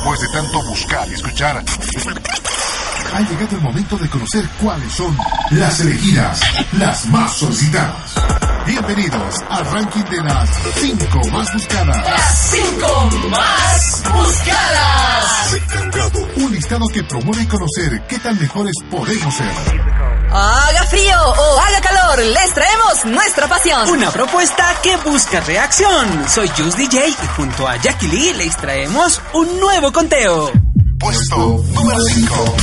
Después de tanto buscar y escuchar, ha llegado el momento de conocer cuáles son las elegidas, las más solicitadas. Bienvenidos al ranking de las 5 más buscadas. Las 5 más buscadas. Recargado. Un listado que promueve conocer qué tan mejores podemos ser. Haga frío o haga calor, les traemos nuestra pasión. Una propuesta que busca reacción. Soy Just DJ y junto a Jackie Lee les traemos un nuevo conteo. Puesto número 5.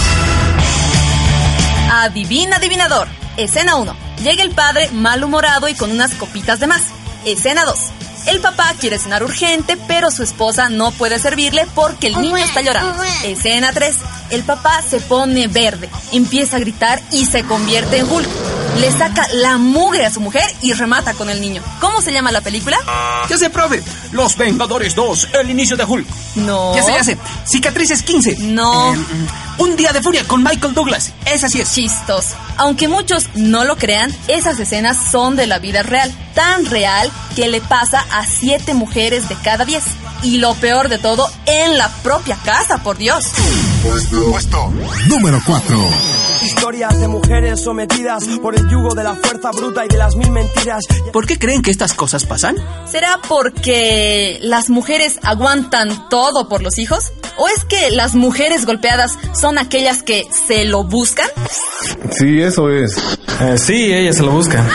Adivina adivinador. Escena 1. Llega el padre malhumorado y con unas copitas de más. Escena 2. El papá quiere cenar urgente, pero su esposa no puede servirle porque el niño está llorando. Escena 3. El papá se pone verde, empieza a gritar y se convierte en Hulk. Le saca la mugre a su mujer y remata con el niño. ¿Cómo se llama la película? Ya se profe. Los Vengadores 2, el inicio de Hulk. No. Ya sé, ya sé. Cicatrices 15. No. Eh, un día de furia con Michael Douglas. Esa sí es. Chistos. Aunque muchos no lo crean, esas escenas son de la vida real. Tan real que le pasa a siete mujeres de cada diez. Y lo peor de todo, en la propia casa, por Dios. Puesto, puesto número 4. Historias de mujeres sometidas por el yugo de la fuerza bruta y de las mil mentiras. ¿Por qué creen que estas cosas pasan? ¿Será porque las mujeres aguantan todo por los hijos? ¿O es que las mujeres golpeadas son aquellas que se lo buscan? Sí, eso es. Eh, sí, ella se lo busca.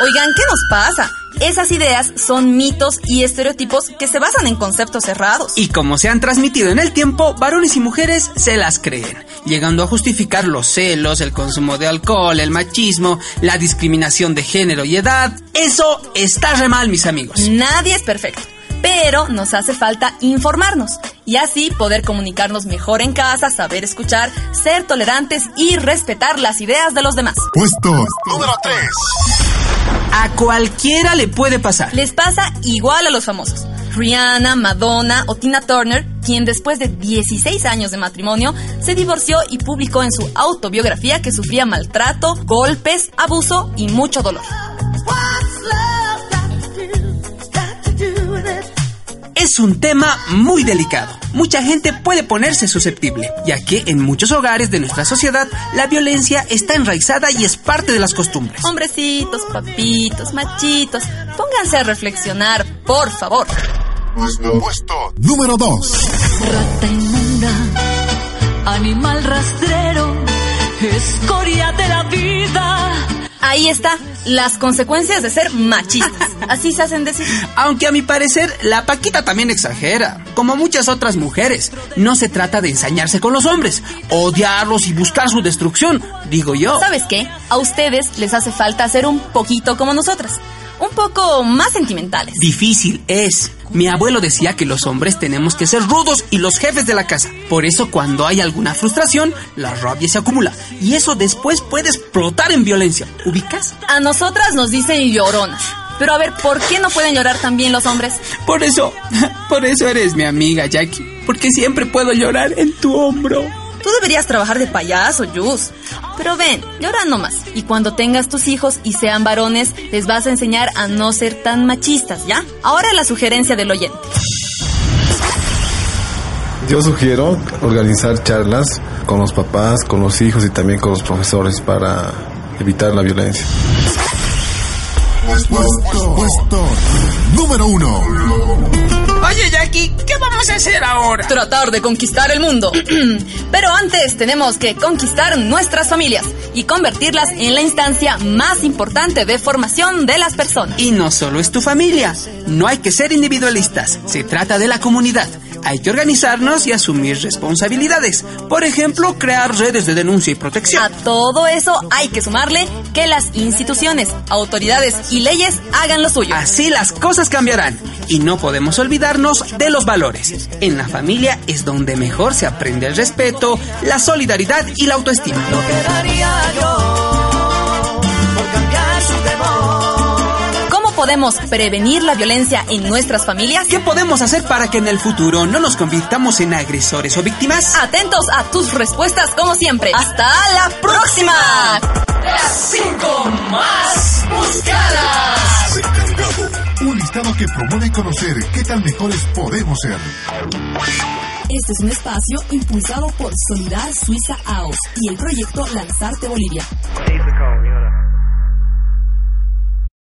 Oigan, ¿qué nos pasa? Esas ideas son mitos y estereotipos que se basan en conceptos cerrados. Y como se han transmitido en el tiempo, varones y mujeres se las creen, llegando a justificar los celos, el consumo de alcohol, el machismo, la discriminación de género y edad. Eso está re mal, mis amigos. Nadie es perfecto. Pero nos hace falta informarnos y así poder comunicarnos mejor en casa, saber escuchar, ser tolerantes y respetar las ideas de los demás. Puesto número 3. A cualquiera le puede pasar. Les pasa igual a los famosos. Rihanna, Madonna o Tina Turner, quien después de 16 años de matrimonio se divorció y publicó en su autobiografía que sufría maltrato, golpes, abuso y mucho dolor. Es un tema muy delicado. Mucha gente puede ponerse susceptible, ya que en muchos hogares de nuestra sociedad la violencia está enraizada y es parte de las costumbres. Hombrecitos, papitos, machitos, pónganse a reflexionar, por favor. Puesto, puesto número 2. Rata inmunda, animal rastrero, escoria de la vida. Ahí está, las consecuencias de ser machistas. Así se hacen decir. Aunque a mi parecer, la Paquita también exagera, como muchas otras mujeres. No se trata de ensañarse con los hombres, odiarlos y buscar su destrucción, digo yo. ¿Sabes qué? A ustedes les hace falta ser un poquito como nosotras. Un poco más sentimentales. Difícil es. Mi abuelo decía que los hombres tenemos que ser rudos y los jefes de la casa. Por eso cuando hay alguna frustración, la rabia se acumula. Y eso después puede explotar en violencia. ¿Ubicas? A nosotras nos dicen lloronas. Pero a ver, ¿por qué no pueden llorar también los hombres? Por eso, por eso eres mi amiga, Jackie. Porque siempre puedo llorar en tu hombro. Tú deberías trabajar de payaso, Jus. Pero ven, llora nomás. Y cuando tengas tus hijos y sean varones, les vas a enseñar a no ser tan machistas, ¿ya? Ahora la sugerencia del oyente. Yo sugiero organizar charlas con los papás, con los hijos y también con los profesores para evitar la violencia. Puesto, puesto número 1. Oye, Jackie, ¿qué vamos a hacer ahora? Tratar de conquistar el mundo. Pero antes tenemos que conquistar nuestras familias y convertirlas en la instancia más importante de formación de las personas. Y no solo es tu familia. No hay que ser individualistas. Se trata de la comunidad. Hay que organizarnos y asumir responsabilidades. Por ejemplo, crear redes de denuncia y protección. A todo eso hay que sumarle que las instituciones, autoridades y leyes hagan lo suyo. Así las cosas cambiarán. Y no podemos de los valores. En la familia es donde mejor se aprende el respeto, la solidaridad y la autoestima. ¿Cómo podemos prevenir la violencia en nuestras familias? ¿Qué podemos hacer para que en el futuro no nos convirtamos en agresores o víctimas? Atentos a tus respuestas como siempre. ¡Hasta la próxima! Las 5 más buscadas. Un listado que promueve conocer qué tan mejores podemos ser. Este es un espacio impulsado por Solidar Suiza AOS y el proyecto Lanzarte Bolivia.